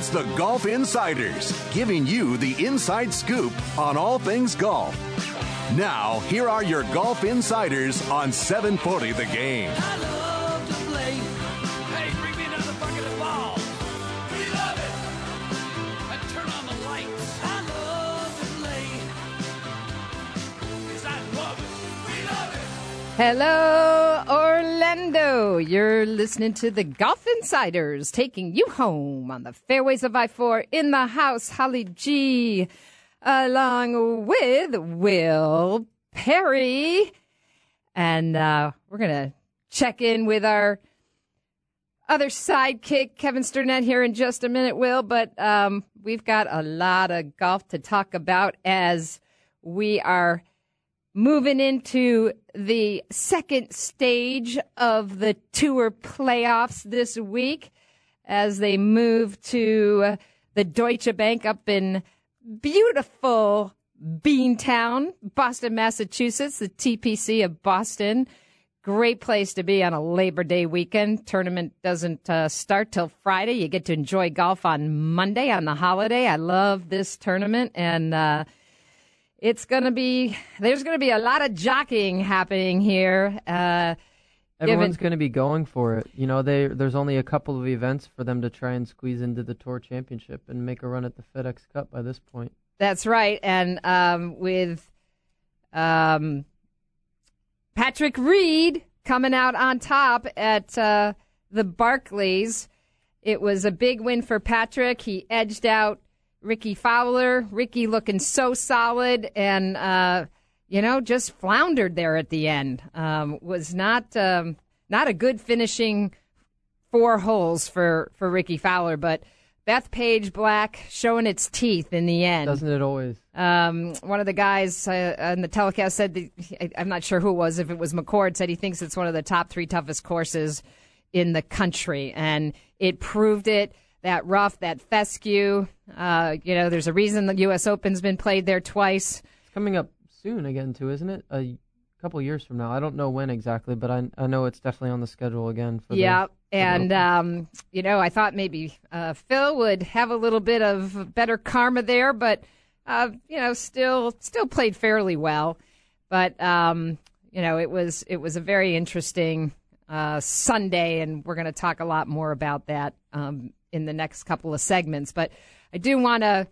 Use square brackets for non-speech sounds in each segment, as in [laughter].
It's the Golf Insiders, giving you the inside scoop on all things golf. Now, here are your Golf Insiders on 740 The Game. I love Orlando. You're listening to the Golf Insiders taking you home on the fairways of I 4 in the house. Holly G, along with Will Perry. And uh, we're going to check in with our other sidekick, Kevin Sternett, here in just a minute, Will. But um, we've got a lot of golf to talk about as we are moving into the second stage of the tour playoffs this week as they move to the Deutsche Bank up in beautiful Beantown, Boston, Massachusetts, the TPC of Boston. Great place to be on a Labor Day weekend. Tournament doesn't uh, start till Friday. You get to enjoy golf on Monday on the holiday. I love this tournament and uh, it's going to be there's going to be a lot of jockeying happening here. Uh, Everyone's going to be going for it. You know, they there's only a couple of events for them to try and squeeze into the Tour Championship and make a run at the FedEx Cup by this point. That's right. And um, with um, Patrick Reed coming out on top at uh, the Barclays, it was a big win for Patrick. He edged out Rickie Fowler. Rickie looking so solid and, uh, you know, just floundered there at the end. Um, was not um, not a good finishing four holes for, for Rickie Fowler, but Bethpage Black showing its teeth in the end. Doesn't it always? Um, one of the guys uh, on the telecast said, that, I- I'm not sure who it was, if it was McCord, said he thinks it's one of the top three toughest courses in the country. And it proved it. That rough, that fescue. Uh, you know, there's a reason the U.S. Open's been played there twice. It's coming up soon again, too, isn't it? A couple years from now. I don't know when exactly, but I I know it's definitely on the schedule again. For the- Yeah, for and um, you know, I thought maybe uh, Phil would have a little bit of better karma there, but uh, you know, still still played fairly well. But um, you know, it was it was a very interesting uh, Sunday, and we're going to talk a lot more about that um, in the next couple of segments. But I do want to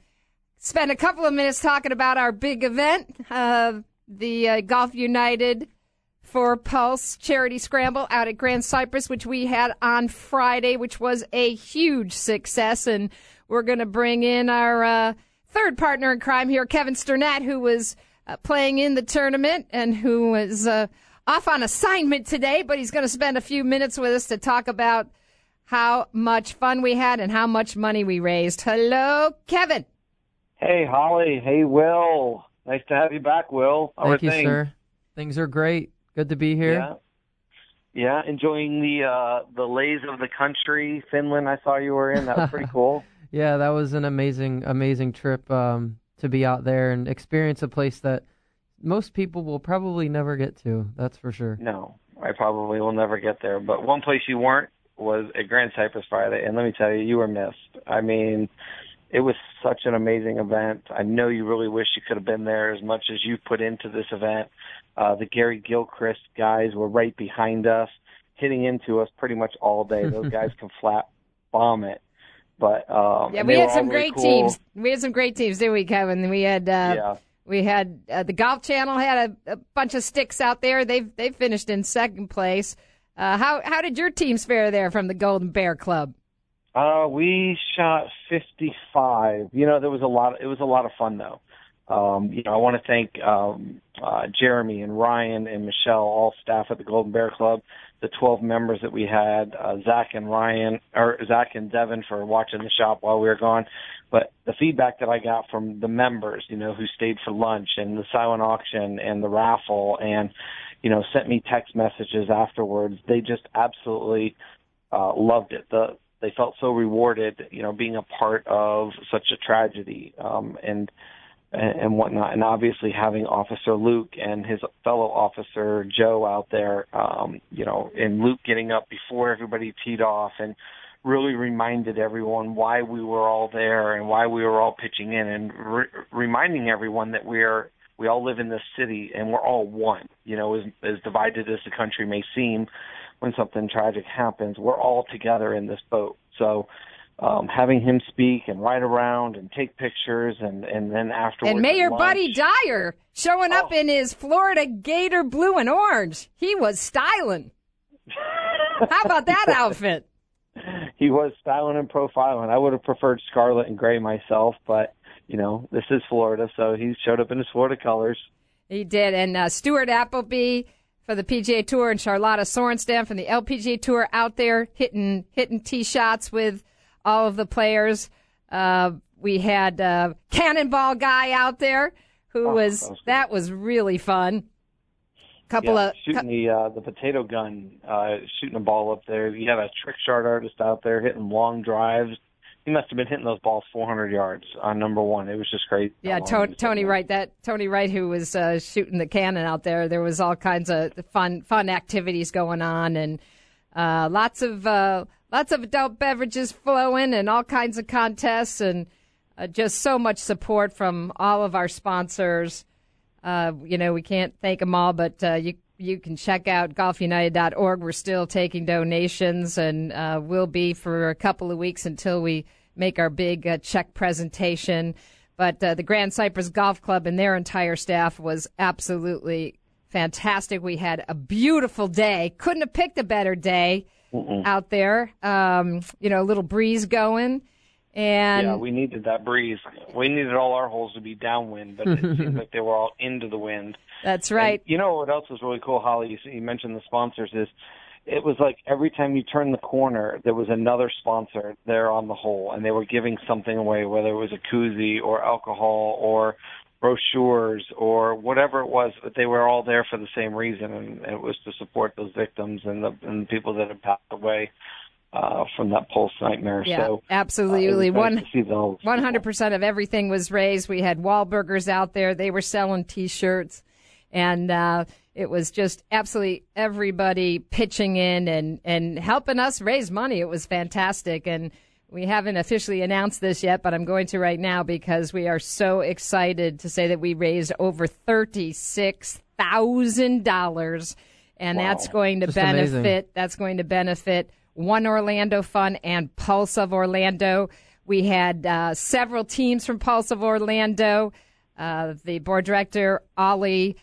spend a couple of minutes talking about our big event, uh, the uh, Golf United for Pulse Charity Scramble out at Grand Cypress, which we had on Friday, which was a huge success. And we're going to bring in our uh, third partner in crime here, Kevin Sturnett, who was uh, playing in the tournament and who was uh, off on assignment today, but he's going to spend a few minutes with us to talk about how much fun we had and how much money we raised. Hello, Kevin. Hey, Holly. Hey, Will. Nice to have you back, Will. How Thank you, things? sir. Things are great. Good to be here. Yeah. Yeah, enjoying the uh the lays of the country, Finland. I saw you were in. That was pretty [laughs] cool. Yeah, that was an amazing, amazing trip um, to be out there and experience a place that most people will probably never get to. That's for sure. No, I probably will never get there. But one place you weren't was at Grand Cypress Friday, and let me tell you, you were missed. I mean, it was such an amazing event. I know you really wish you could have been there as much as you put into this event. Uh, the Gary Gilchrist guys were right behind us, hitting into us pretty much all day. Those [laughs] guys can flat bomb it. But um, Yeah, we had some all really great cool. teams. We had some great teams, didn't we, Kevin? We had uh, Yeah. we had uh, the Golf Channel had a, a bunch of sticks out there. They've they finished in second place. Uh, how how did your teams fare there from the Golden Bear Club? Uh, we shot 55. You know, there was a lot. It was a lot of fun though. Um, you know, I want to thank um, uh, Jeremy and Ryan and Michelle, all staff at the Golden Bear Club, the 12 members that we had, uh, Zach and Ryan, or Zach and Devin for watching the shop while we were gone. But the feedback that I got from the members, you know, who stayed for lunch and the silent auction and the raffle and, you know, sent me text messages afterwards, they just absolutely uh, loved it. The they felt so rewarded, you know, being a part of such a tragedy, um, and and whatnot. And obviously having Officer Luke and his fellow officer Joe out there, um, you know, and Luke getting up before everybody teed off and really reminded everyone why we were all there and why we were all pitching in and re- reminding everyone that we are we all live in this city and we're all one. You know, as, as divided as the country may seem, when something tragic happens, we're all together in this boat. So um, having him speak and ride around and take pictures and, and then afterwards. And Mayor lunch, Buddy Dyer showing up Oh. in his Florida Gator blue and orange. He was styling. How about that [laughs] outfit? he was styling and profiling. I would have preferred scarlet and gray myself, but you know this is Florida, so he showed up in his Florida colors. He did. And uh, Stuart Appleby for the PGA Tour and Charlotta Sorenstam from the LPGA Tour out there hitting hitting tee shots with all of the players. Uh, we had uh, Cannonball guy out there who Oh, was that was that was really fun. Couple yeah, of shooting the uh, the potato gun, uh, shooting a ball up there. You had a trick shot artist out there hitting long drives. He must have been hitting those balls 400 yards on number one. It was just crazy. how Yeah, he Tony, was Tony hitting it. Wright. That Tony Wright, who was uh, shooting the cannon out there. There was all kinds of fun, fun activities going on, and uh, lots of uh, lots of adult beverages flowing, and all kinds of contests, and uh, just so much support from all of our sponsors. Uh, you know, we can't thank them all, but uh, you you can check out golfunited.org. We're still taking donations, and uh, will be for a couple of weeks until we make our big uh, check presentation. But uh, the Grand Cypress Golf Club and their entire staff was absolutely fantastic. We had a beautiful day. Couldn't have picked a better day out there. Um, you know, a little breeze going. And Yeah, we needed that breeze. We needed all our holes to be downwind, but it seems [laughs] like they were all into the wind. that's right. And you know what else was really cool, Holly? You, you mentioned the sponsors. Is it was like every time you turned the corner, there was another sponsor there on the hole, and they were giving something away, whether it was a koozie or alcohol or brochures or whatever it was. But they were all there for the same reason, and it was to support those victims and the and the people that had passed away uh, from that pulse nightmare. Yeah, so uh, absolutely. nice One to see those people. One hundred percent of everything was raised. We had Wahlburgers out there; they were selling T-shirts, and uh, it was just absolutely everybody pitching in and and helping us raise money. It was fantastic, and we haven't officially announced this yet, but I'm going to right now because we are so excited to say that we raised over thirty six thousand dollars, and that's going to Just amazing. benefit. That's going to benefit One Orlando Fund and Pulse of Orlando. We had uh, several teams from Pulse of Orlando. Uh, the board director, Ollie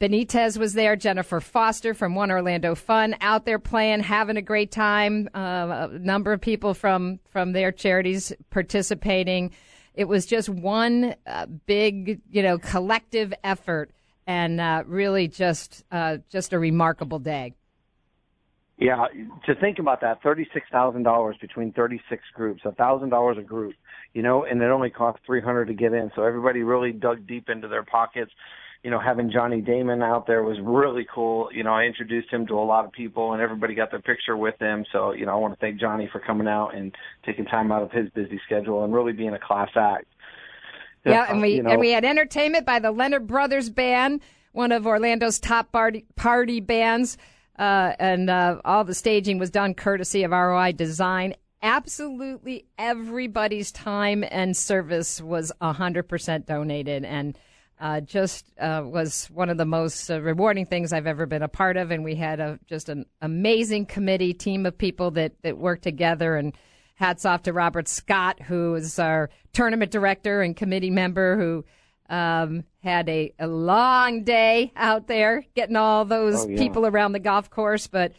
Benitez, was there. Jennifer Foster from One Orlando Fund out there playing, having a great time. Uh, a number of people from, from their charities participating. It was just one uh, big, you know, collective effort, and uh, really just uh, just a remarkable day. Yeah, to think about that, thirty-six thousand dollars between thirty-six groups, a thousand dollars a group, you know, and it only cost three hundred to get in. So everybody really dug deep into their pockets. You know, having Johnny Damon out there was really cool. You know, I introduced him to a lot of people, and everybody got their picture with him. So, you know, I want to thank Johnny for coming out and taking time out of his busy schedule and really being a class act. Yeah, and we you know, and we had entertainment by the Leonard Brothers Band, one of Orlando's top party, party bands, uh, and uh, all the staging was done courtesy of ROI Design. Absolutely everybody's time and service was hundred percent donated, and uh, just uh, was one of the most uh, rewarding things I've ever been a part of. And we had a just an amazing committee team of people that that worked together and. Hats off to Robert Scott, who is our tournament director and committee member, who um, had a, a long day out there getting all those Oh, yeah. people around the golf course. But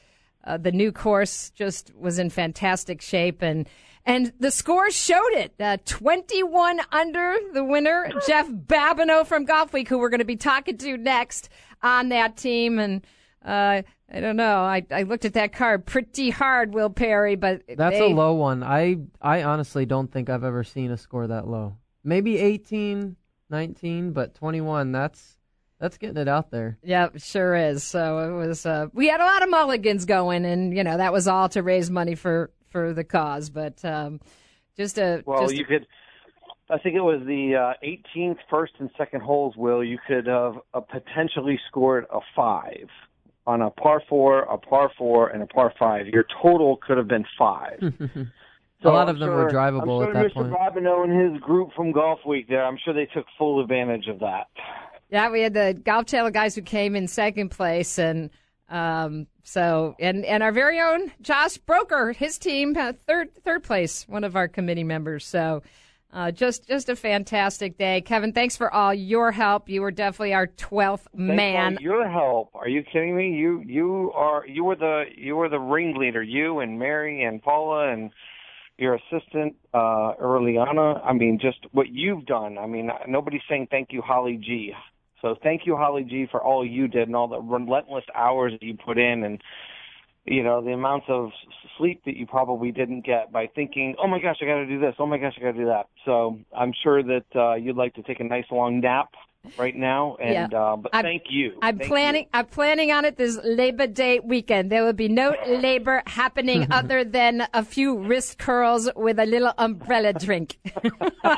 uh, the new course just was in fantastic shape, and And the score showed it. Uh, 21 under the winner, Jeff Babineau from Golfweek, who we're going to be talking to next on that team. And uh, I don't know. I, I looked at that card pretty hard, Will Perry, but That's they, a low one. I I honestly don't think I've ever seen a score that low. Maybe 18, 19, but 21. That's that's getting it out there. Yep, sure is. So it was. Uh, we had a lot of mulligans going, and you know that was all to raise money for for the cause. But um, just a Well, just you could. I think it was the uh, 18th first and second holes. Will you could have uh, potentially scored a five on a par four, a par four, and a par five. Your total could have been five. [laughs] A lot I'm of them were drivable I'm at sure that Mr. point. And his group from Golfweek there, I'm sure they took full advantage of that. Yeah, we had the Golf Channel guys who came in second place, and um, so and and our very own Josh Broker, his team uh, third third place, one of our committee members. So. Uh, just just a fantastic day, Kevin. Thanks for all your help. You were definitely our twelfth man. for your help. Are you kidding me? You you are you were the you were the ringleader. You and Mary and Paula and your assistant uh Earliana. I mean, just what you've done. I mean, nobody's saying thank you, Holly G. So thank you, Holly G, for all you did and all the relentless hours that you put in and you know the amounts of sleep that you probably didn't get by thinking, "Oh my gosh, I got to do this. Oh my gosh, I got to do that." So I'm sure that uh, you'd like to take a nice long nap right now. And Yeah. uh, but I'm- thank you. I'm Thank planning. you. I'm planning on it this Labor Day weekend. There will be no labor happening [laughs] other than a few wrist curls with a little umbrella drink. [laughs]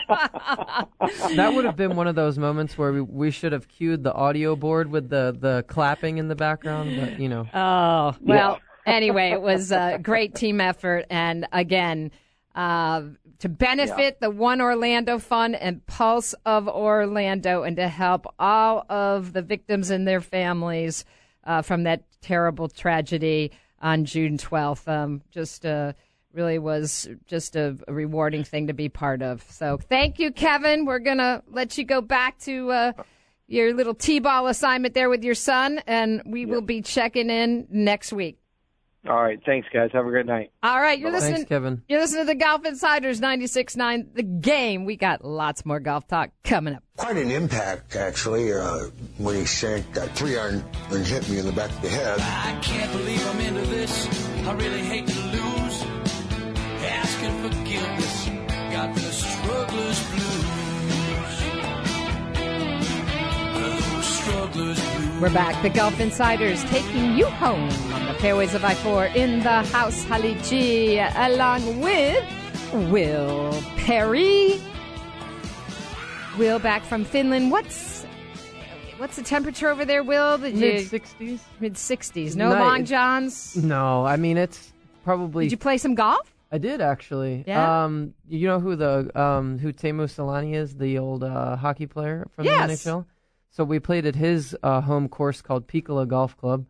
That would have been one of those moments where we, we should have cued the audio board with the, the clapping in the background, but you know. Oh well. Anyway, it was a great team effort, and again, uh, to benefit the One Orlando Fund and Pulse of Orlando, and to help all of the victims and their families uh, from that terrible tragedy on June twelfth. Um, just uh, really was just a, a rewarding thing to be part of. So thank you, Kevin. We're gonna let you go back to. Uh, your little T-ball assignment there with your son, and we will be checking in next week. All right, thanks, guys. Have a great night. All right, you're listening. Thanks, Kevin. You're listening to the Golf Insiders 96.9 The Game. We got lots more golf talk coming up. Quite an impact, actually, uh, when he sank that three iron and hit me in the back of the head. I can't believe I'm into this. I really hate to lose. Asking forgiveness. Got the struggler's blues. The struggler's blues. We're back. The Golf Insiders taking you home on the fairways of I-4 in the house, Holly G, along with Will Perry. Will back from Finland. What's what's the temperature over there, Will? Mid 60s? Mid 60s. No Nice. long johns. No, I mean, it's probably. Did you play some golf? I did actually. Yeah? Um, you know who the um who Teemu Selanne is, the old uh, hockey player from Yes. the NHL. So we played at his uh, home course called Pickala Golf Club.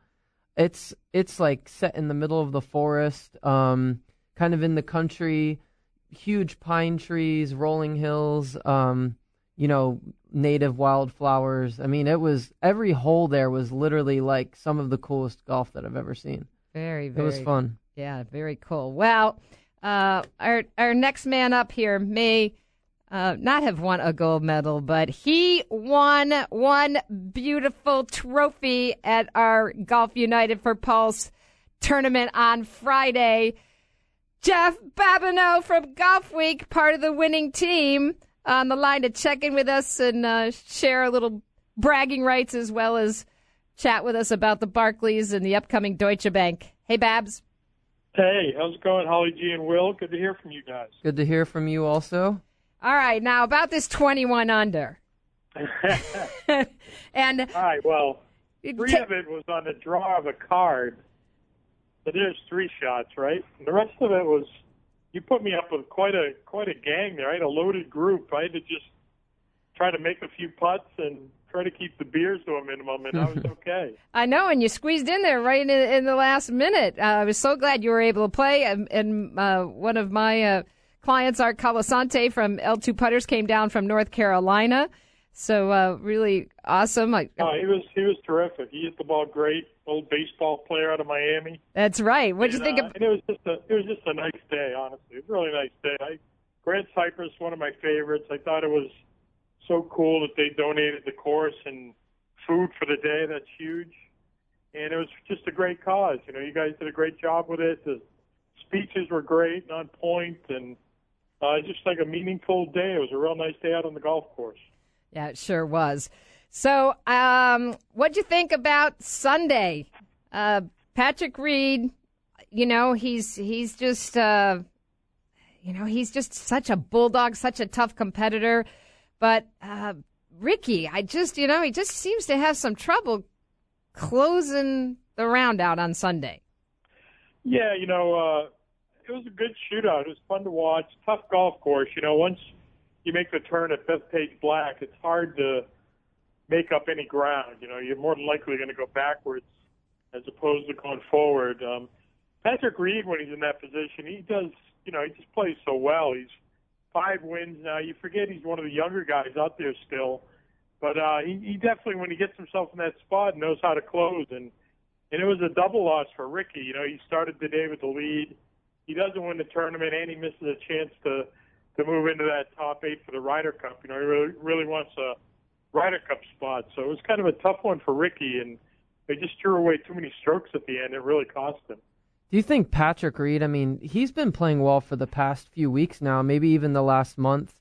It's it's like set in the middle of the forest, um, kind of in the country, huge pine trees, rolling hills, um, you know, native wildflowers. I mean, it was every hole there was literally like some of the coolest golf that I've ever seen. Very, very. It was fun. Yeah, very cool. Well, uh, our our next man up here may uh, not have won a gold medal, but he won one beautiful trophy at our Golf United for Pulse tournament on Friday. Jeff Babineau from Golfweek, part of the winning team, on the line to check in with us and uh, share a little bragging rights as well as chat with us about the Barclays and the upcoming Deutsche Bank. Hey, Babs. Hey, how's it going, Holly G and Will? Good to hear from you guys. Good to hear from you also. All right, now about this 21 under. [laughs] and All right, well, three of it was on the draw of a card. So there's three shots, right? And the rest of it was you put me up with quite a quite a gang there. I had a loaded group. I had to just try to make a few putts and try to keep the beers to a minimum, and I was [laughs] okay. I know, and you squeezed in there right in, in the last minute. Uh, I was so glad you were able to play. And, and uh, one of my uh, clients, Art Calasante from L2 Putters, came down from North Carolina. So uh, really awesome. I, Oh, he was he was terrific. He hit the ball great. Old baseball player out of Miami. that's right. What do you think uh, of? and it was just a it was just a nice day. Honestly, it was a really nice day. I, Grand Cypress, one of my favorites. I thought it was so cool that they donated the course and food for the day. That's huge, and it was just a great cause. You know, you guys did a great job with it. The speeches were great and on point, and uh, just like a meaningful day. It was a real nice day out on the golf course. Yeah, it sure was. So, um, what'd you think about Sunday? Uh, Patrick Reed, you know, he's he's just uh, you know, he's just such a bulldog, such a tough competitor. But uh, Rickie, I just, you know, he just seems to have some trouble closing the round out on Sunday. Yeah, you know, uh, it was a good shootout. It was fun to watch. Tough golf course. You know, once you make the turn at Bethpage Black, it's hard to make up any ground. You know, you're more than likely going to go backwards as opposed to going forward. Um, Patrick Reed, when he's in that position, he does, you know, he just plays so well. He's five wins now. You forget he's one of the younger guys out there still. But uh, he, he definitely, when he gets himself in that spot, knows how to close. And and it was a double loss for Rickie. You know, he started the day with the lead. He doesn't win the tournament, and he misses a chance to to move into that top eight for the Ryder Cup. You know, he really really wants a Ryder Cup spot. So it was kind of a tough one for Rickie, and they just threw away too many strokes at the end. It really cost him. Do you think Patrick Reed? I mean, he's been playing well for the past few weeks now, maybe even the last month.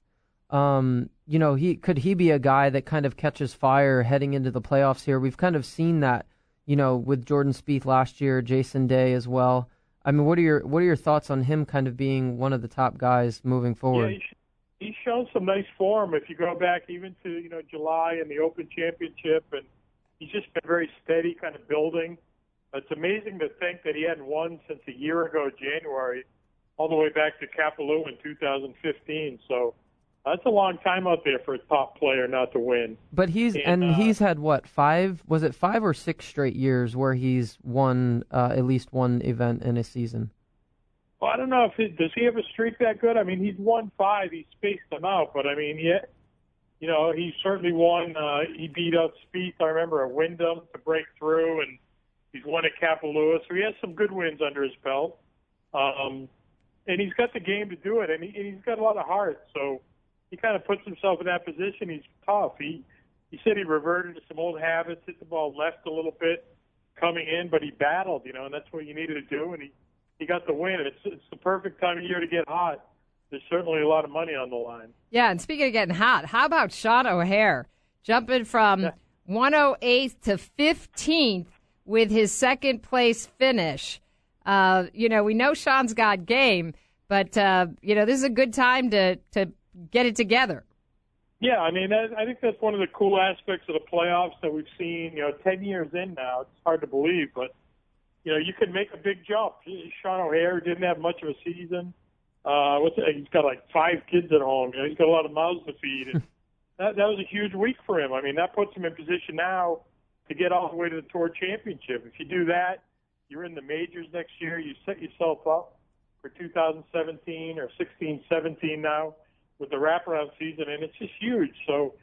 Um, you know, he could he be a guy that kind of catches fire heading into the playoffs here? We've kind of seen that, you know, with Jordan Spieth last year, Jason Day as well. I mean, what are your what are your thoughts on him kind of being one of the top guys moving forward? Yeah, he's, he's shown some nice form. If you go back even to you know July and the Open Championship, and he's just been very steady, kind of building. It's amazing to think that he hadn't won since a year ago, January, all the way back to Kapalua in 2015. So that's a long time up there for a top player not to win. But he's and, And, uh, he's had what five? Was it five or six straight years where he's won uh, at least one event in a season? Well, I don't know if he, does he have a streak that good. I mean, he's won five. He spaced them out, but I mean, yeah, you know, he certainly won. Uh, he beat up Spieth. I remember at Wyndham to break through, and he's won at Kapalua. So he has some good wins under his belt, um, and he's got the game to do it, and, he, and he's got a lot of heart. So he kind of puts himself in that position. He's tough. He he said he reverted to some old habits, hit the ball left a little bit coming in, but he battled, you know, and that's what you needed to do, and he he got the win. It's it's the perfect time of year to get hot. There's certainly a lot of money on the line. Yeah, and speaking of getting hot, how about Sean O'Hair jumping from 108th to 15th with his second place finish? Uh, you know, we know Sean's got game, but uh, you know this is a good time to to get it together. Yeah, I mean, that, I think that's one of the cool aspects of the playoffs that we've seen. You know, ten years in now, it's hard to believe, but you know, you can make a big jump. Sean O'Hair didn't have much of a season. Uh, what's it, he's got like five kids at home. You know, he's got a lot of mouths to feed. And [laughs] that that was a huge week for him. I mean, that puts him in position now to get all the way to the tour championship. If you do that, you're in the majors next year. You set yourself up for 2017 or 16, 17 now with the wraparound season, and it's just huge. So,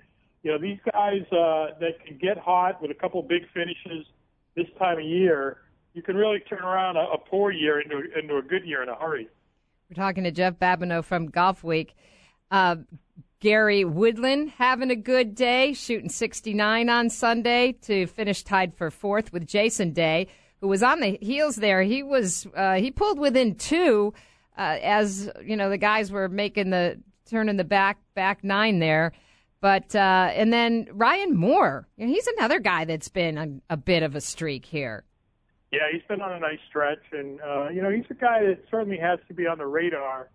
you know, these guys uh, that can get hot with a couple big finishes this time of year, you can really turn around a, a poor year into into a good year in a hurry. We're talking to Jeff Babineau from Golfweek. Uh, Gary Woodland having a good day, shooting 69 on Sunday to finish tied for fourth with Jason Day, who was on the heels there. He was uh, he pulled within two uh, as you know the guys were making the turning the back back nine there. But uh, and then Ryan Moore, you know, he's another guy that's been a, a bit of a streak here. Yeah, he's been on a nice stretch, and uh, you know he's a guy that certainly has to be on the radar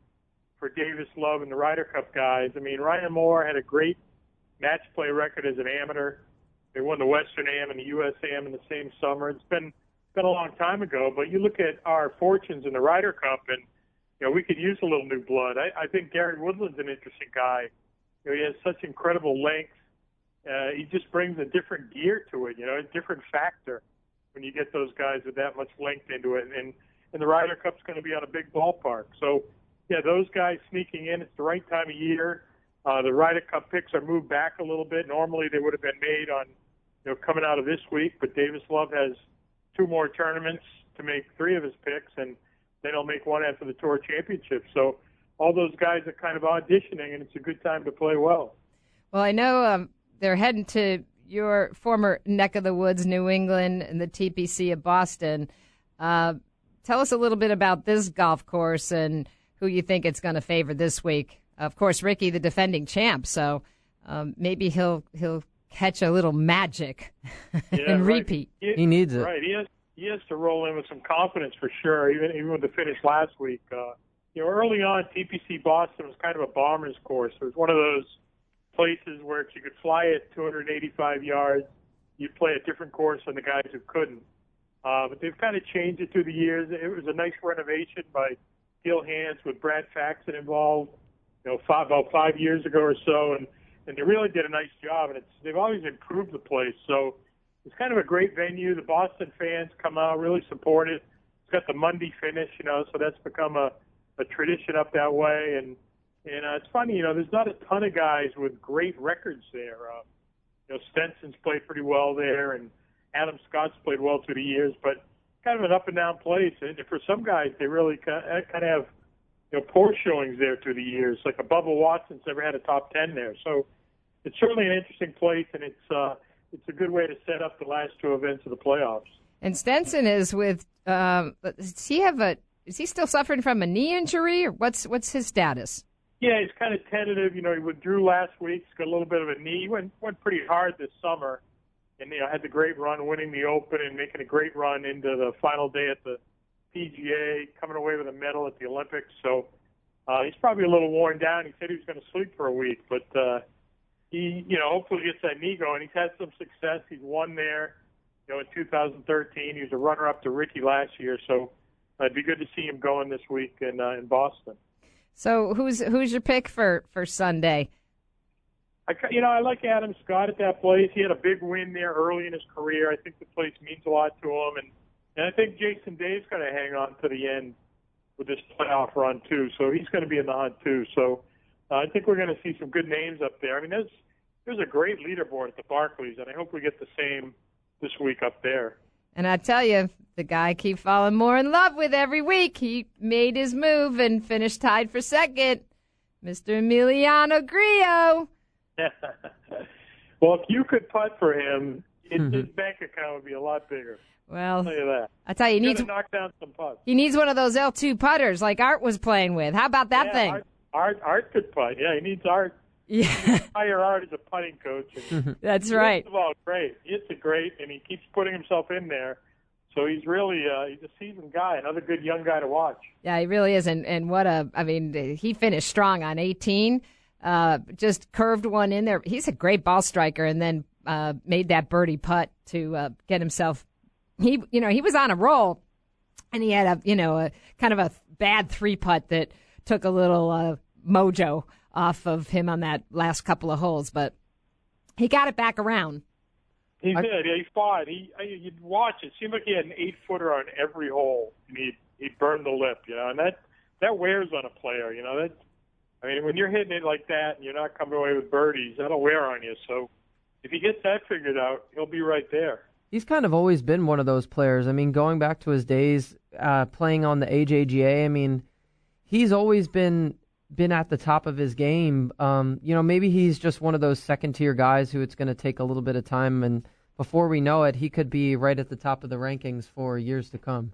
for Davis Love and the Ryder Cup guys. I mean, Ryan Moore had a great match play record as an amateur. They won the Western Am and the U.S. Am in the same summer. It's been been a long time ago, but you look at our fortunes in the Ryder Cup, and you know we could use a little new blood. I, I think Gary Woodland's an interesting guy. You know, he has such incredible length. Uh, he just brings a different gear to it. You know, a different factor when you get those guys with that much length into it. And and the Ryder Cup's going to be on a big ballpark, so yeah, those guys sneaking in. It's the right time of year. Uh, the Ryder Cup picks are moved back a little bit. Normally they would have been made on, you know, coming out of this week, but Davis Love has two more tournaments to make three of his picks, and then he'll make one after the Tour Championship. So all those guys are kind of auditioning, and it's a good time to play well. Well, I know um, they're heading to your former neck of the woods, New England, and the TPC of Boston. Uh, tell us a little bit about this golf course and who you think it's going to favor this week. Of course, Rickie, the defending champ, so um, maybe he'll he'll catch a little magic [laughs] Yeah, and right. repeat. He, He needs it. Right. He has he has to roll in with some confidence for sure. Even even with the finish last week, uh, you know, early on, TPC Boston was kind of a bomber's course. It was one of those places where if you could fly it 285 yards, you'd play a different course than the guys who couldn't. Uh, but they've kind of changed it through the years. It was a nice renovation by Gil Hanse with Brad Faxon involved, you know, five, about five years ago or so, and and they really did a nice job. And it's they've always improved the place. So it's kind of a great venue. The Boston fans come out, really support it. It's got the Monday finish, you know, so that's become a, a tradition up that way. And and uh, it's funny, you know, there's not a ton of guys with great records there. Uh, you know, Stenson's played pretty well there, and Adam Scott's played well through the years, but kind of an up and down place. And for some guys, they really kind of, have you know poor showings there through the years. Like a Bubba Watson's never had a top ten there, so it's certainly an interesting place, and it's uh, it's a good way to set up the last two events of the playoffs. And Stenson is with. Um, does he have a? Is he still suffering from a knee injury, or what's what's his status? Yeah, he's kind of tentative. You know, he withdrew last week. He's got a little bit of a knee. He went went pretty hard this summer, and you know had the great run, winning the Open and making a great run into the final day at the PGA, coming away with a medal at the Olympics. So uh, he's probably a little worn down. He said he was going to sleep for a week, but uh, he, you know, hopefully gets that knee going. He's had some success. He's won there. You know, in 2013, he was a runner-up to Rickie last year. So uh, it'd be good to see him going this week in uh, in Boston. So who's who's your pick for for Sunday? I, you know, I like Adam Scott at that place. He had a big win there early in his career. I think the place means a lot to him, and and I think Jason Day's going to hang on to the end with this playoff run too. So he's going to be in the hunt too. So uh, I think we're going to see some good names up there. I mean, there's there's a great leaderboard at the Barclays, and I hope we get the same this week up there. And I tell you, the guy I keep falling more in love with every week. He made his move and finished tied for second, Mr. Emiliano Grillo. [laughs] well, if you could putt for him, it, his bank account would be a lot bigger. Well, I'll tell you that. I tell you, he needs to knock down some putts. he needs one of those L two putters like Art was playing with. How about that yeah, thing? Art, Art, Art could putt. Yeah, he needs Art. Yeah, Hire Art as a putting coach. And that's right. hits the ball great. He hits it great, and he keeps putting himself in there. So he's really uh, he's a seasoned guy, another good young guy to watch. Yeah, he really is. And, and what a, I mean, he finished strong on 18, uh, just curved one in there. He's a great ball striker and then uh, made that birdie putt to uh, get himself, he, you know, he was on a roll and he had a, you know, a kind of a bad three putt that took a little uh, mojo off of him on that last couple of holes, but he got it back around. He did. Yeah, he fought. He I, you'd watch. It seemed like he had an eight footer on every hole, and he he burned the lip. You know, and that that wears on a player. You know that. I mean, when you're hitting it like that and you're not coming away with birdies, that'll wear on you. So, if he gets that figured out, he'll be right there. He's kind of always been one of those players. I mean, going back to his days uh, playing on the AJGA, I mean, he's always been been at the top of his game. Um, you know, maybe he's just one of those second tier guys who it's going to take a little bit of time, and before we know it, he could be right at the top of the rankings for years to come.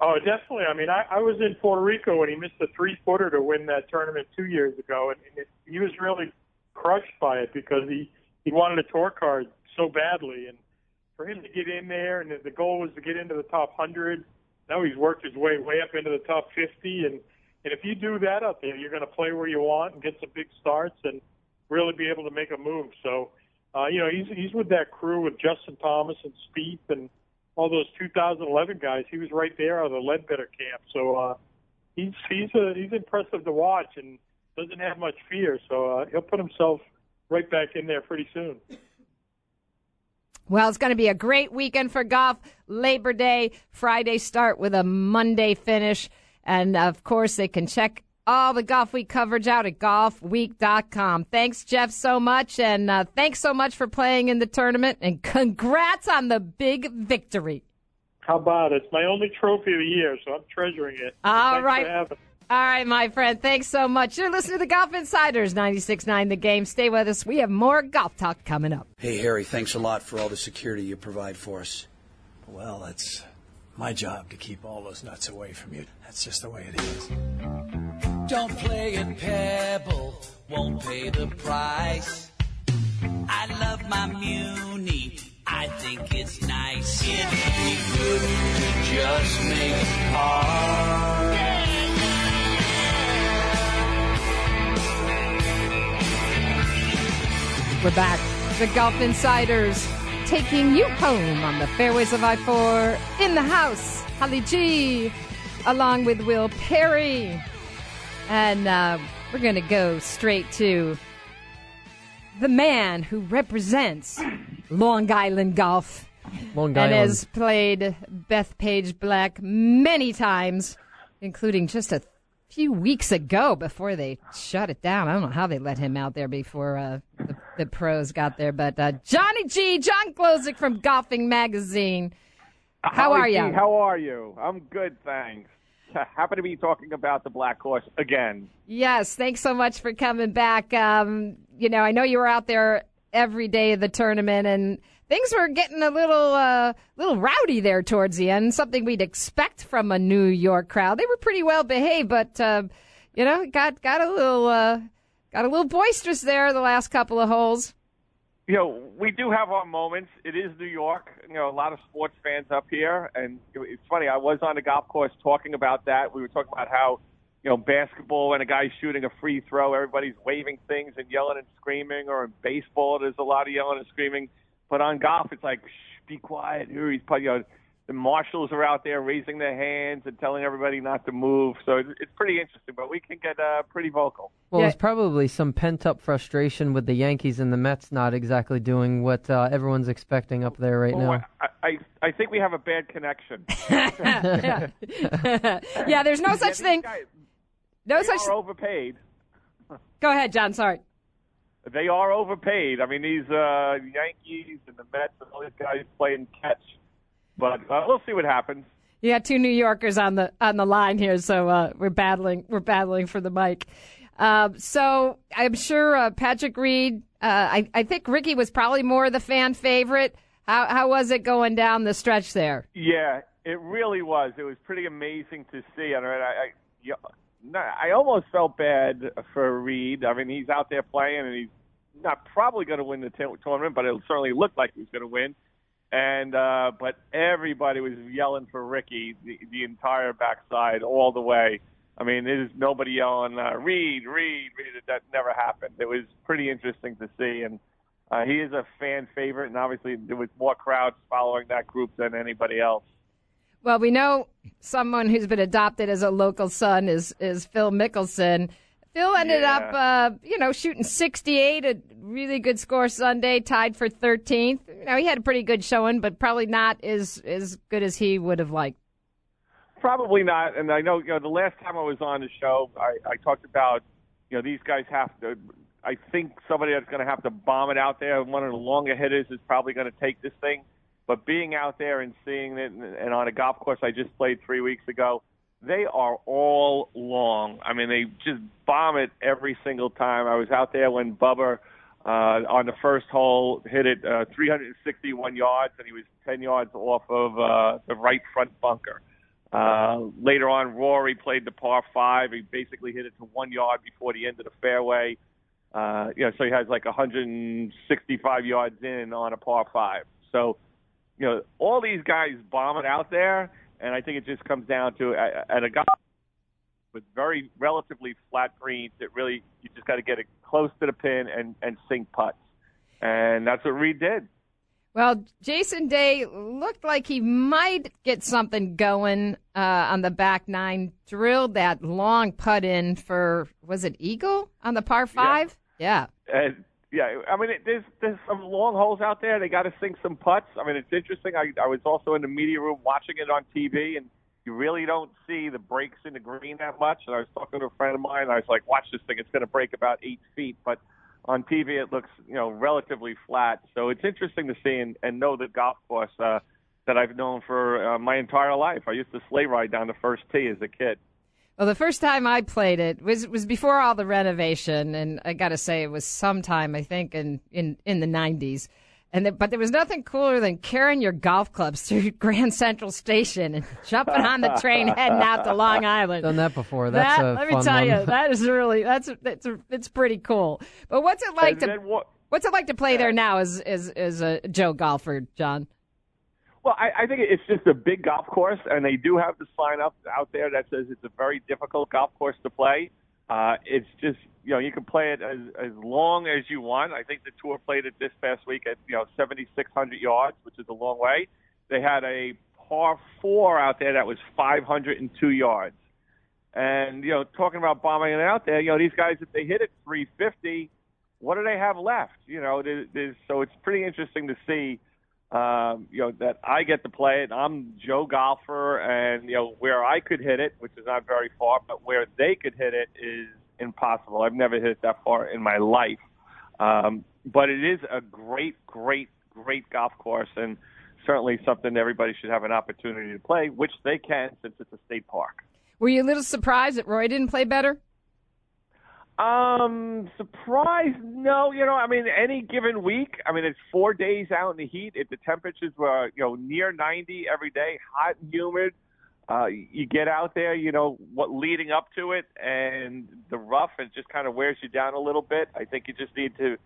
Oh, definitely. I mean, I, I was in Puerto Rico when he missed a three footer to win that tournament two years ago, and, and it, he was really crushed by it because he he wanted a tour card so badly, and for him to get in there, and the goal was to get into the top hundred. Now he's worked his way way up into the top fifty, and and if you do that out there, you're going to play where you want and get some big starts and really be able to make a move. So, uh, you know, he's he's with that crew with Justin Thomas and Spieth and all those 2011 guys. He was right there on the Leadbetter camp. So uh, he's he's a, he's impressive to watch and doesn't have much fear. So uh, he'll put himself right back in there pretty soon. Well, it's going to be a great weekend for golf. Labor Day, Friday start with a Monday finish. And of course, they can check all the Golfweek coverage out at golfweek.com. Thanks, Jeff, so much. And uh, thanks so much for playing in the tournament. And congrats on the big victory. How about it? It's my only trophy of the year, so I'm treasuring it. All Thanks right. For having All right, my friend. Thanks so much. You're listening to the Golf Insiders 96.9 The Game. Stay with us. We have more golf talk coming up. Hey, Harry, thanks a lot for all the security you provide for us. Well, it's my job to keep all those nuts away from you. That's just the way it is. Don't play at Pebble, won't pay the price. I love my Muni, I think it's nice. It'd be good to just make par. We're back. The Golf Insiders taking you home on the fairways of I 4 in the house. Holly G, along with Will Perry. And uh, we're going to go straight to the man who represents Long Island golf Long and has played Bethpage Black many times, including just a few weeks ago before they shut it down. I don't know how they let him out there before uh, the, pros got there. But uh, Johnny G, John Glozik from Golfing Magazine. How Holly are G, you? How are you? I'm good, thanks. Happy to be talking about the black horse again. Yes, thanks so much for coming back. Um, you know, I know you were out there every day of the tournament, and things were getting a little, uh, little rowdy there towards the end. Something we'd expect from a New York crowd. They were pretty well behaved, but uh, you know, got got a little, uh, got a little boisterous there the last couple of holes. You know, we do have our moments. It is New York. You know, a lot of sports fans up here, and it's funny. I was on the golf course talking about that. We were talking about how, you know, basketball and a guy's shooting a free throw, everybody's waving things and yelling and screaming, or in baseball, there's a lot of yelling and screaming. But on golf, it's like, Shh, be quiet. Here he's, you know, the marshals are out there raising their hands and telling everybody not to move. So it's it's pretty interesting, but we can get uh, pretty vocal. Well, there's probably some pent up frustration with the Yankees and the Mets not exactly doing what uh, everyone's expecting up there right Oh, now. I, I I think we have a bad connection. [laughs] yeah, there's no such thing. No they such. are overpaid. [laughs] Go ahead, John. Sorry. They are overpaid. I mean, these uh, Yankees and the Mets and all these guys playing catch. But uh, we'll see what happens. You got two New Yorkers on the on the line here, so uh, we're battling. We're battling for the mic. Um, so I'm sure uh, Patrick Reed. Uh, I, I think Rickie was probably more the fan favorite. How how was it going down the stretch there? Yeah, it really was. It was pretty amazing to see. I, I, I, yeah, no, I almost felt bad for Reed. I mean, he's out there playing, and he's not probably going to win the t- tournament, but it certainly looked like he was going to win. And uh, but everybody was yelling for Rickie the, the entire backside all the way. I mean, there's nobody yelling uh, Reed, Reed, Reed. That never happened. It was pretty interesting to see, and uh, he is a fan favorite, and obviously there was more crowds following that group than anybody else. Well, we know someone who's been adopted as a local son is is Phil Mickelson. Phil ended Yeah. up, uh, you know, shooting 68, a really good score Sunday, tied for 13th. You know, he had a pretty good showing, but probably not as as good as he would have liked. Probably not. And I know, you know, the last time I was on the show, I, I talked about, you know, these guys have to. I think somebody that's going to have to bomb it out there. One of the longer hitters is probably going to take this thing. But being out there and seeing it, and, and on a golf course I just played three weeks ago, they are all long. I mean, they just bomb it every single time. I was out there when Bubba uh, on the first hole hit it uh, 361 yards, and he was 10 yards off of uh, the right front bunker. Uh, later on, Rory played the par five. He basically hit it to one yard before the end of the fairway. Uh, you know, so he has like 165 yards in on a par five. So, you know, all these guys bomb it out there, and I think it just comes down to uh, at a golf with very relatively flat greens that really you just got to get it close to the pin and and sink putts, and that's what Reed did. Well, Jason Day looked like he might get something going uh, on the back nine. Drilled that long putt in for was it eagle on the par five? Yeah. And yeah, I mean, it, there's there's some long holes out there. They got to sink some putts. I mean, it's interesting. I I was also in the media room watching it on TV, and you really don't see the breaks in the green that much. And I was talking to a friend of mine, and I was like, "Watch this thing; it's going to break about eight feet." But on TV, it looks you know relatively flat. So it's interesting to see and, and know the golf course uh, that I've known for uh, my entire life. I used to sleigh ride down the first tee as a kid. Well, the first time I played it was was before all the renovation, and I got to say it was sometime I think in in in the nineties. And the, but there was nothing cooler than carrying your golf clubs [laughs] through Grand Central Station and jumping on the train heading out to Long Island. Done that before. That's that, a let fun me tell one. you, that is [laughs] really that's that's it's pretty cool. But what's it like And to what- what's it like to play there now as as as a Joe golfer, John? Well, I, I think it's just a big golf course, and they do have the sign up out there that says it's a very difficult golf course to play. Uh, it's just you know you can play it as as long as you want. I think the tour played it this past week at you know 7,600 yards, which is a long way. They had a par four out there that was 502 yards, and you know talking about bombing it out there, you know these guys if they hit it 350, what do they have left? You know, there, there's, so it's pretty interesting to see um, you know, that I get to play it. I'm Joe golfer, and you know where I could hit it, which is not very far, but where they could hit it is impossible. I've never hit it that far in my life, um, but it is a great, great, great golf course, and certainly something everybody should have an opportunity to play, which they can since it's a state park. Were you a little surprised that Roy didn't play better? Um, surprised? No, you know, I mean, any given week, I mean, it's four days out in the heat. If the temperatures were, you know, near 90 every day, hot and humid, uh, you get out there, you know, what leading up to it, and the rough, it just kind of wears you down a little bit. I think you just need to,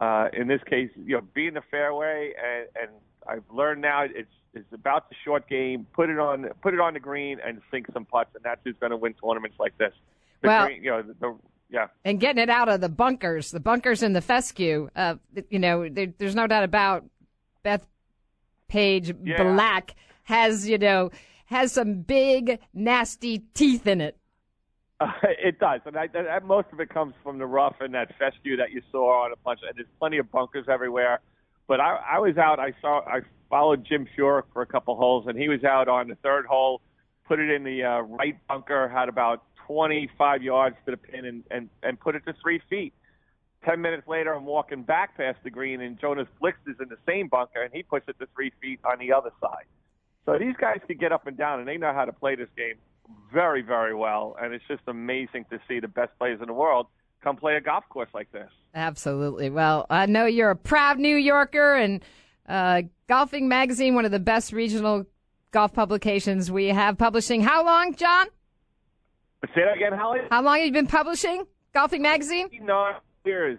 uh, in this case, you know, be in the fairway, and, and I've learned now it's it's about the short game. Put it on, put it on the green, and sink some putts, and that's who's going to win tournaments like this. The Well- green, you know, the, the yeah. and getting it out of the bunkers, the bunkers in the fescue. Uh, you know, there, there's no doubt about Beth Page Yeah. Black has you know has some big nasty teeth in it. Uh, [laughs] it does, and I, that, most of it comes from the rough and that fescue that you saw on a bunch. And there's plenty of bunkers everywhere. But I, I was out. I saw. I followed Jim Furyk for a couple holes, and he was out on the third hole. Put it in the uh, right bunker. Had about 25 yards to the pin, and and and put it to three feet. Ten minutes later, I'm walking back past the green, and Jonas Blixt is in the same bunker, and he puts it to three feet on the other side. So these guys can get up and down, and they know how to play this game very, very well. And it's just amazing to see the best players in the world come play a golf course like this. Absolutely. Well, I know you're a proud New Yorker, and uh, Golfing Magazine, one of the best regional golf publications we have publishing. How long, John? Say that again, Holly. How long have you been publishing Golfing Magazine? Nine years.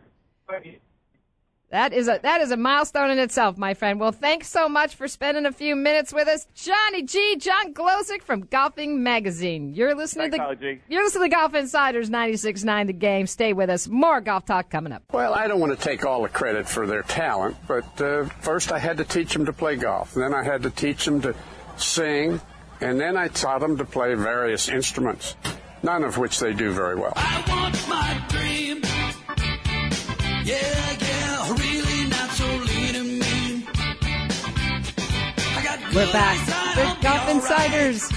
That is a that is a milestone in itself, my friend. Well, thanks so much for spending a few minutes with us, Johnny G. John Glosick from Golfing Magazine. You're listening Thanks, to Holly the you're listening to Golf Insiders 96.9 The Game. Stay with us. More golf talk coming up. Well, I don't want to take all the credit for their talent, but uh, first I had to teach them to play golf. Then I had to teach them to sing, and then I taught them to play various instruments, none of which they do very well. want my dream. Yeah, yeah, really not so lean and mean. I got We're back eyesight, with Golf. Insiders,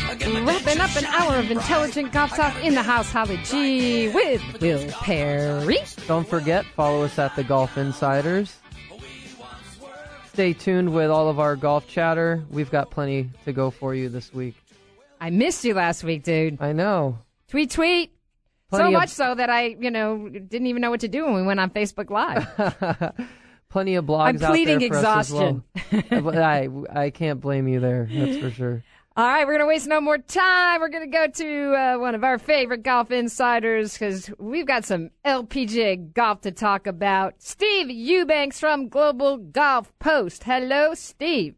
wrapping up an hour of intelligent golf talk in the house. Holly G with Will Perry. Don't forget, follow us at the Golf Insiders. Stay tuned with all of our golf chatter. We've got plenty to go for you this week. I missed you last week, dude. I know. Tweet, tweet. Plenty so of- much so that I, you know, didn't even know what to do when we went on Facebook Live. [laughs] Plenty of blogs I'm out pleading there for us as well. exhaustion. [laughs] I, I can't blame you there. That's for sure. [laughs] All right, we're going to waste no more time. We're going to go to uh, one of our favorite golf insiders because we've got some LPGA golf to talk about. Steve Eubanks from Global Golf Post. Hello, Steve.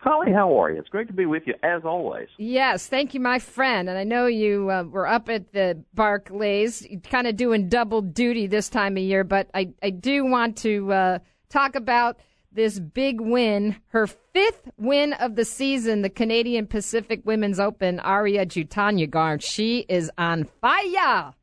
Holly, how are you? It's great to be with you as always. Yes, thank you, my friend. And I know you uh, were up at the Barclays, kind of doing double duty this time of year, but I, I do want to uh, talk about this big win, her fifth win of the season, the Canadian Pacific Women's Open, Ariya Jutanugarn. She is on fire.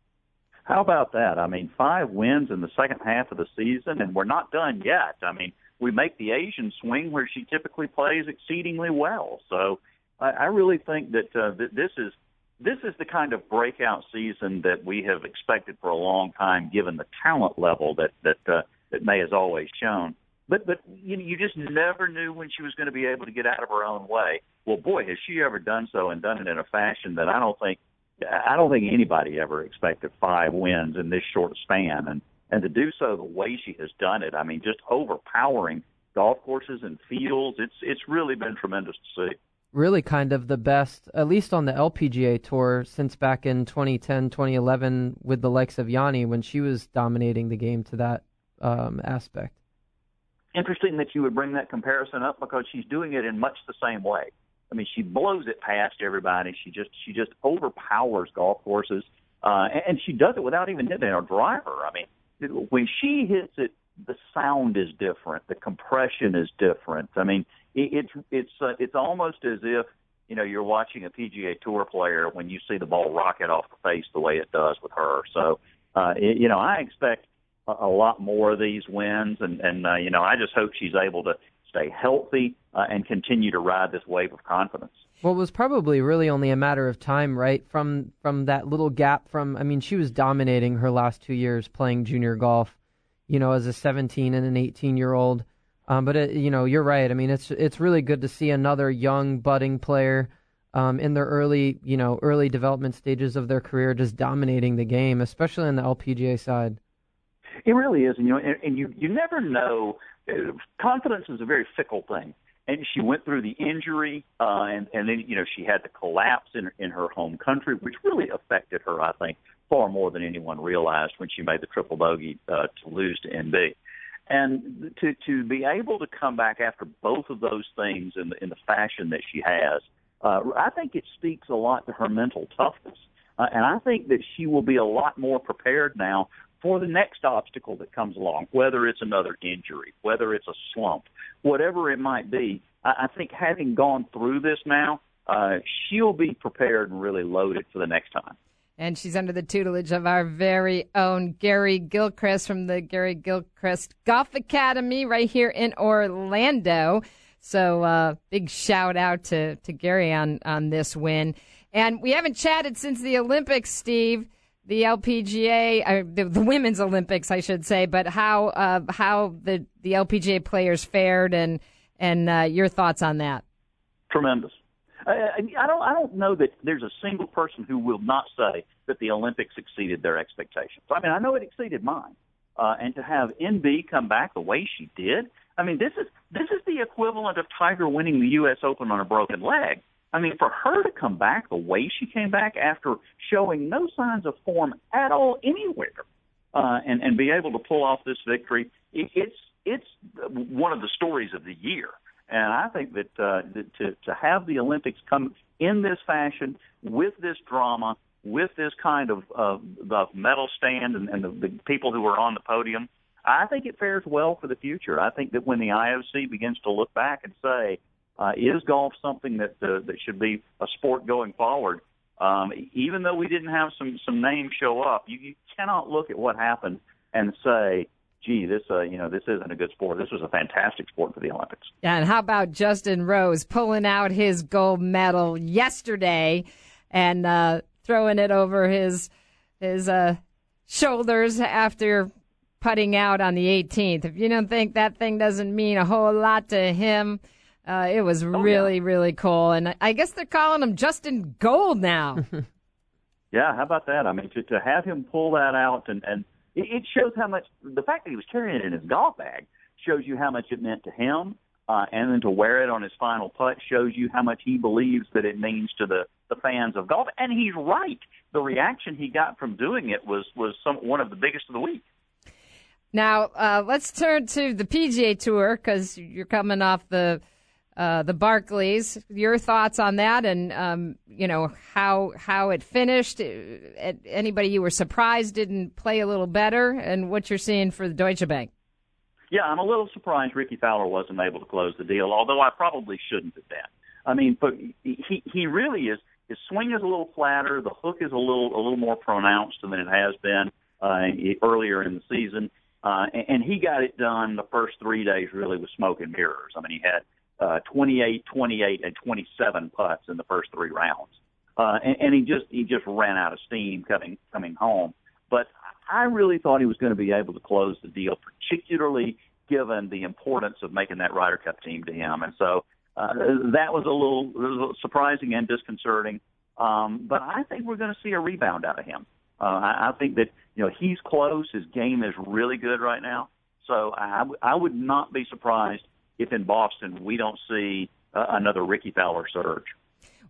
How about that? I mean, five wins in the second half of the season, and we're not done yet. I mean, we make the Asian swing where she typically plays exceedingly well. So I, I really think that uh, that this is this is the kind of breakout season that we have expected for a long time, given the talent level that that uh, that May has always shown. But but you know, you just never knew when she was going to be able to get out of her own way. Well, boy, has she ever done so and done it in a fashion that I don't think I don't think anybody ever expected five wins in this short span, and and to do so the way she has done it, I mean, just overpowering golf courses and fields. It's it's really been tremendous to see. Really, kind of the best, at least on the LPGA tour, since back in 2010, 2011, with the likes of Yani when she was dominating the game to that um, aspect. Interesting that you would bring that comparison up because she's doing it in much the same way. I mean, she blows it past everybody. She just she just overpowers golf courses, uh, and she does it without even hitting a driver. I mean, when she hits it, the sound is different, the compression is different. I mean, it, it's it's uh, it's almost as if you know you're watching a PGA Tour player when you see the ball rocket off the face the way it does with her. So, uh, it, you know, I expect a, a lot more of these wins, and and uh, you know, I just hope she's able to stay healthy uh, and continue to ride this wave of confidence. Well, it was probably really only a matter of time, right? From from that little gap from I mean, she was dominating her last 2 years playing junior golf, you know, as a 17 and an 18-year-old. Um, but it, you know, you're right. I mean, it's it's really good to see another young budding player um, in their early, you know, early development stages of their career just dominating the game, especially on the LPGA side. It really is, and you know, and, and you you never know confidence is a very fickle thing. And she went through the injury, uh, and and then you know she had the collapse in in her home country, which really affected her, I think, far more than anyone realized when she made the triple bogey uh, to lose to Inbee. And to to be able to come back after both of those things in the in the fashion that she has, uh, I think it speaks a lot to her mental toughness. Uh, and I think that she will be a lot more prepared now for the next obstacle that comes along, whether it's another injury, whether it's a slump, whatever it might be. I, I think having gone through this now, uh, she'll be prepared and really loaded for the next time. And she's under the tutelage of our very own Gary Gilchrist from the Gary Gilchrist Golf Academy right here in Orlando. So uh, big shout out to, to Gary on, on this win. And we haven't chatted since the Olympics, Steve the LPGA, uh, the, the, women's Olympics, I should say, but how uh, how the the LPGA players fared and and uh, your thoughts on that? Tremendous. I, I don't I don't know that there's a single person who will not say that the Olympics exceeded their expectations. I mean, I know it exceeded mine, uh, and to have Inbee come back the way she did, I mean, this is this is the equivalent of Tiger winning the U.S. Open on a broken leg. I mean, for her to come back the way she came back after showing no signs of form at all anywhere, uh, and and be able to pull off this victory, it, it's it's one of the stories of the year. And I think that, uh, that to to have the Olympics come in this fashion with this drama, with this kind of uh, the medal stand and, and the, the people who are on the podium, I think it fares well for the future. I think that when the IOC begins to look back and say, uh, is golf something that uh, that should be a sport going forward? Um, even though we didn't have some some names show up, you, you cannot look at what happened and say, "Gee, this uh, you know this isn't a good sport. This was a fantastic sport for the Olympics." And how about Justin Rose pulling out his gold medal yesterday and uh, throwing it over his his uh, shoulders after putting out on the 18th? If you don't think that thing doesn't mean a whole lot to him uh, it was oh, really, yeah. really cool. And I guess they're calling him Justin Gold now. [laughs] yeah, how about that? I mean, to, to have him pull that out and, and it, shows how much the fact that he was carrying it in his golf bag shows you how much it meant to him. Uh, and then to wear it on his final putt shows you how much he believes that it means to the, the fans of golf. And he's right. The reaction he got from doing it was, was some, one of the biggest of the week. Now, uh, let's turn to the PGA Tour because you're coming off the uh, the Barclays. Your thoughts on that, and um, you know how how it finished. Uh, anybody you were surprised didn't play a little better, and what you're seeing for the Deutsche Bank. Yeah, I'm a little surprised Rickie Fowler wasn't able to close the deal, although I probably shouldn't have been. I mean, but he he really is. His swing is a little flatter. The hook is a little a little more pronounced than it has been uh, earlier in the season. Uh, and he got it done the first three days really with smoke and mirrors. I mean, he had uh, 28, 28, and 27 putts in the first three rounds. Uh, and, and he just he just ran out of steam coming coming home. But I really thought he was going to be able to close the deal, particularly given the importance of making that Ryder Cup team to him. And so uh, that was a little, little surprising and disconcerting. Um, but I think we're going to see a rebound out of him. Uh, I, I think that you know he's close. His game is really good right now. So I, I would not be surprised if in Boston we don't see uh, another Rickie Fowler surge.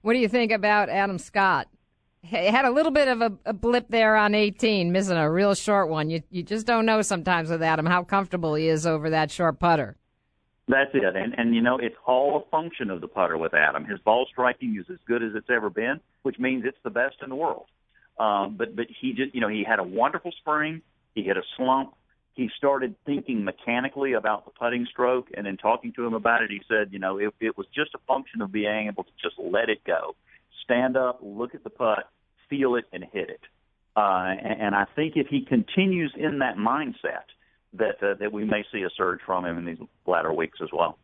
What do you think about Adam Scott? He had a little bit of a, a, blip there on 18, missing a real short one. You you just don't know sometimes with Adam how comfortable he is over that short putter. That's it, and and you know it's all a function of the putter with Adam. His ball striking is as good as it's ever been, which means it's the best in the world. Um, but but he just you know he had a wonderful spring. He hit a slump he started thinking mechanically about the putting stroke, and in talking to him about it, he said, you know, it, it was just a function of being able to just let it go, stand up, look at the putt, feel it, and hit it. Uh, and, and I think if he continues in that mindset, that uh, that we may see a surge from him in these latter weeks as well.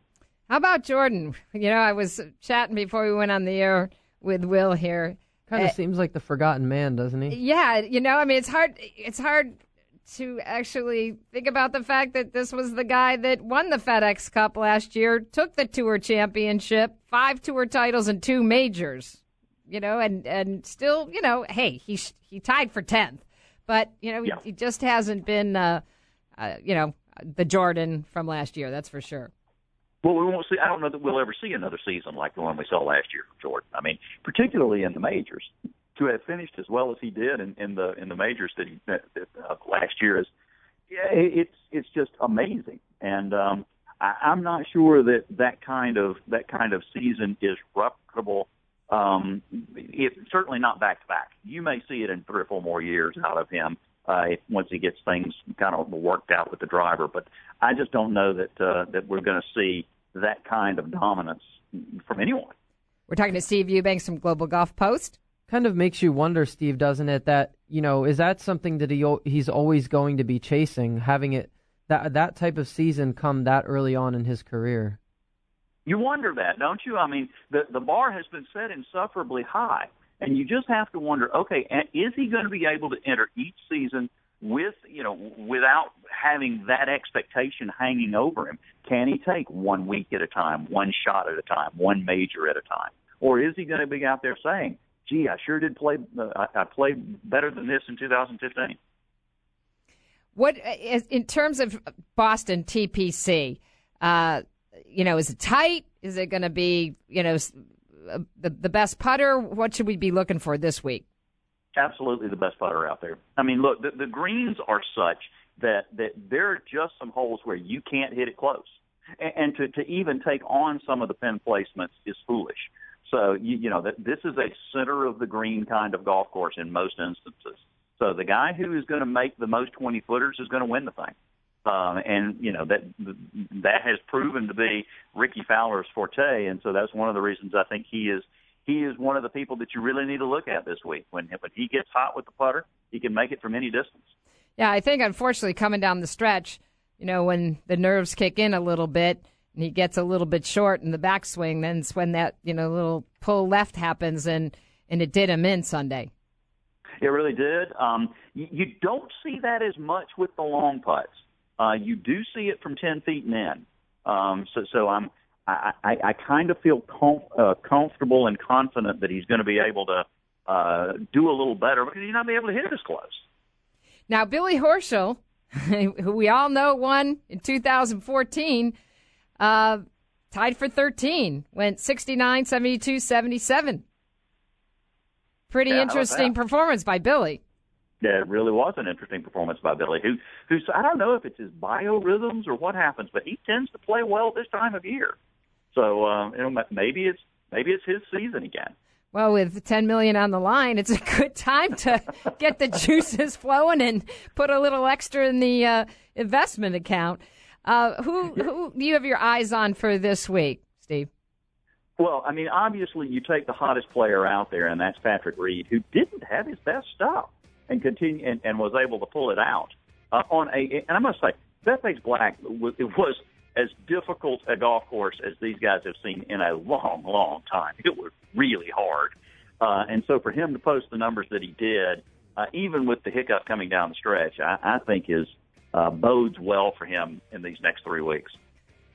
How about Jordan? You know, I was chatting before we went on the air with Will here. Kind of uh, seems like the forgotten man, doesn't he? Yeah, you know, I mean, it's hard. It's hard to actually think about the fact that this was the guy that won the FedEx Cup last year, took the tour championship, five tour titles and two majors. You know, and and still, you know, hey, he he tied for tenth, but you know, yeah. he, he, just hasn't been, uh, uh, you know, the Jordan from last year. That's for sure. Well, we won't see. I don't know that we'll ever see another season like the one we saw last year from Jordan. I mean, particularly in the majors to have finished as well as he did in, in the in the majors that he that, uh, last year is yeah, it's it's just amazing. And um I, I'm not sure that that kind of that kind of season is replicable. Um it certainly not back to back. You may see it in three or four more years out of him uh once he gets things kind of worked out with the driver. But I just don't know that uh that we're going to see that kind of dominance from anyone. We're talking to Steve Eubanks from Global Golf Post kind of makes you wonder, Steve, doesn't it? That you know, is that something that he he's always going to be chasing, having it that that type of season come that early on in his career? You wonder that, don't you? I mean, the the bar has been set insufferably high, and you just have to wonder, okay, is he going to be able to enter each season with you know without having that expectation hanging over him? Can he take one week at a time, one shot at a time, one major at a time? Or is he going to be out there saying, gee, I sure did play. Uh, I, I played better than this in 2015. What in terms of Boston TPC? Uh, you know, is it tight? Is it going to be you know uh, the the best putter? What should we be looking for this week? Absolutely, the best putter out there. I mean, look, the, the greens are such that that there are just some holes where you can't hit it close, and, and to to even take on some of the pin placements is foolish. So you, you know that this is a center of the green kind of golf course in most instances. So the guy who is going to make the most 20 footers is going to win the thing. Um, and you know that that has proven to be Rickie Fowler's forte, and so that's one of the reasons I think he is he is one of the people that you really need to look at this week. When when he gets hot with the putter, he can make it from any distance. Yeah, I think unfortunately coming down the stretch, you know, when the nerves kick in a little bit, and he gets a little bit short in the backswing, then it's when that you know little pull left happens, and and it did him in Sunday. It really did. Um, you, you don't see that as much with the long putts. Uh, you do see it from ten feet and in. Um, so so I'm I, I, I kind of feel com- uh, comfortable and confident that he's going to be able to uh, do a little better because he's not be able to hit it as close. Now Billy Horschel, [laughs] who we all know won in 2014 uh, tied for 13, went 69, 72, 77. Pretty yeah, interesting performance by Billy. Yeah, it really was an interesting performance by Billy, who, who's, I don't know if it's his biorhythms or what happens, but he tends to play well this time of year. So, um, you know, maybe it's, maybe it's his season again. Well, with 10 million on the line, it's a [laughs] good time to get the juices flowing and put a little extra in the uh, investment account. Uh, who who do you have your eyes on for this week, Steve? Well, I mean, obviously you take the hottest player out there, and that's Patrick Reed, who didn't have his best stuff and continue and, and was able to pull it out uh, on a. And I must say, Bethpage Black was, it was as difficult a golf course as these guys have seen in a long, long time. It was really hard. Uh, and so for him to post the numbers that he did, uh, even with the hiccup coming down the stretch, I, I think is uh, bodes well for him in these next three weeks.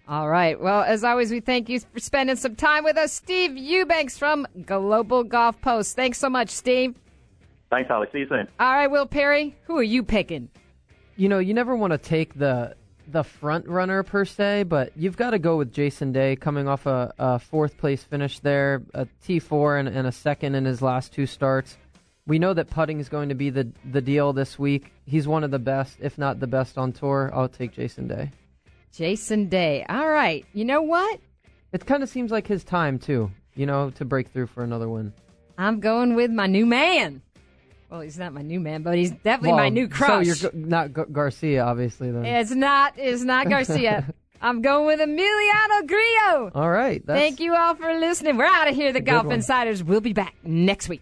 All right. Well, as always, we thank you for spending some time with us. Steve Eubanks from Global Golf Post. Thanks so much, Steve. Thanks, Holly. See you soon. All right, Will Perry, who are you picking? You know, you never want to take the the front runner per se, but you've got to go with Jason Day coming off a, a fourth place finish there, a T4 and, and, a second in his last two starts. We know that putting is going to be the the deal this week. He's one of the best, if not the best on tour. I'll take Jason Day. Jason Day. All right. You know what? It kind of seems like his time too. You know, to break through for another win. I'm going with my new man. Well, he's not my new man, but he's definitely well, my new crush. So you're not Gar- Garcia, obviously. Then it's not. It's not Garcia. [laughs] I'm going with Emiliano Grillo. All right. Thank you all for listening. We're out of here. The Golf Insiders We'll be back next week.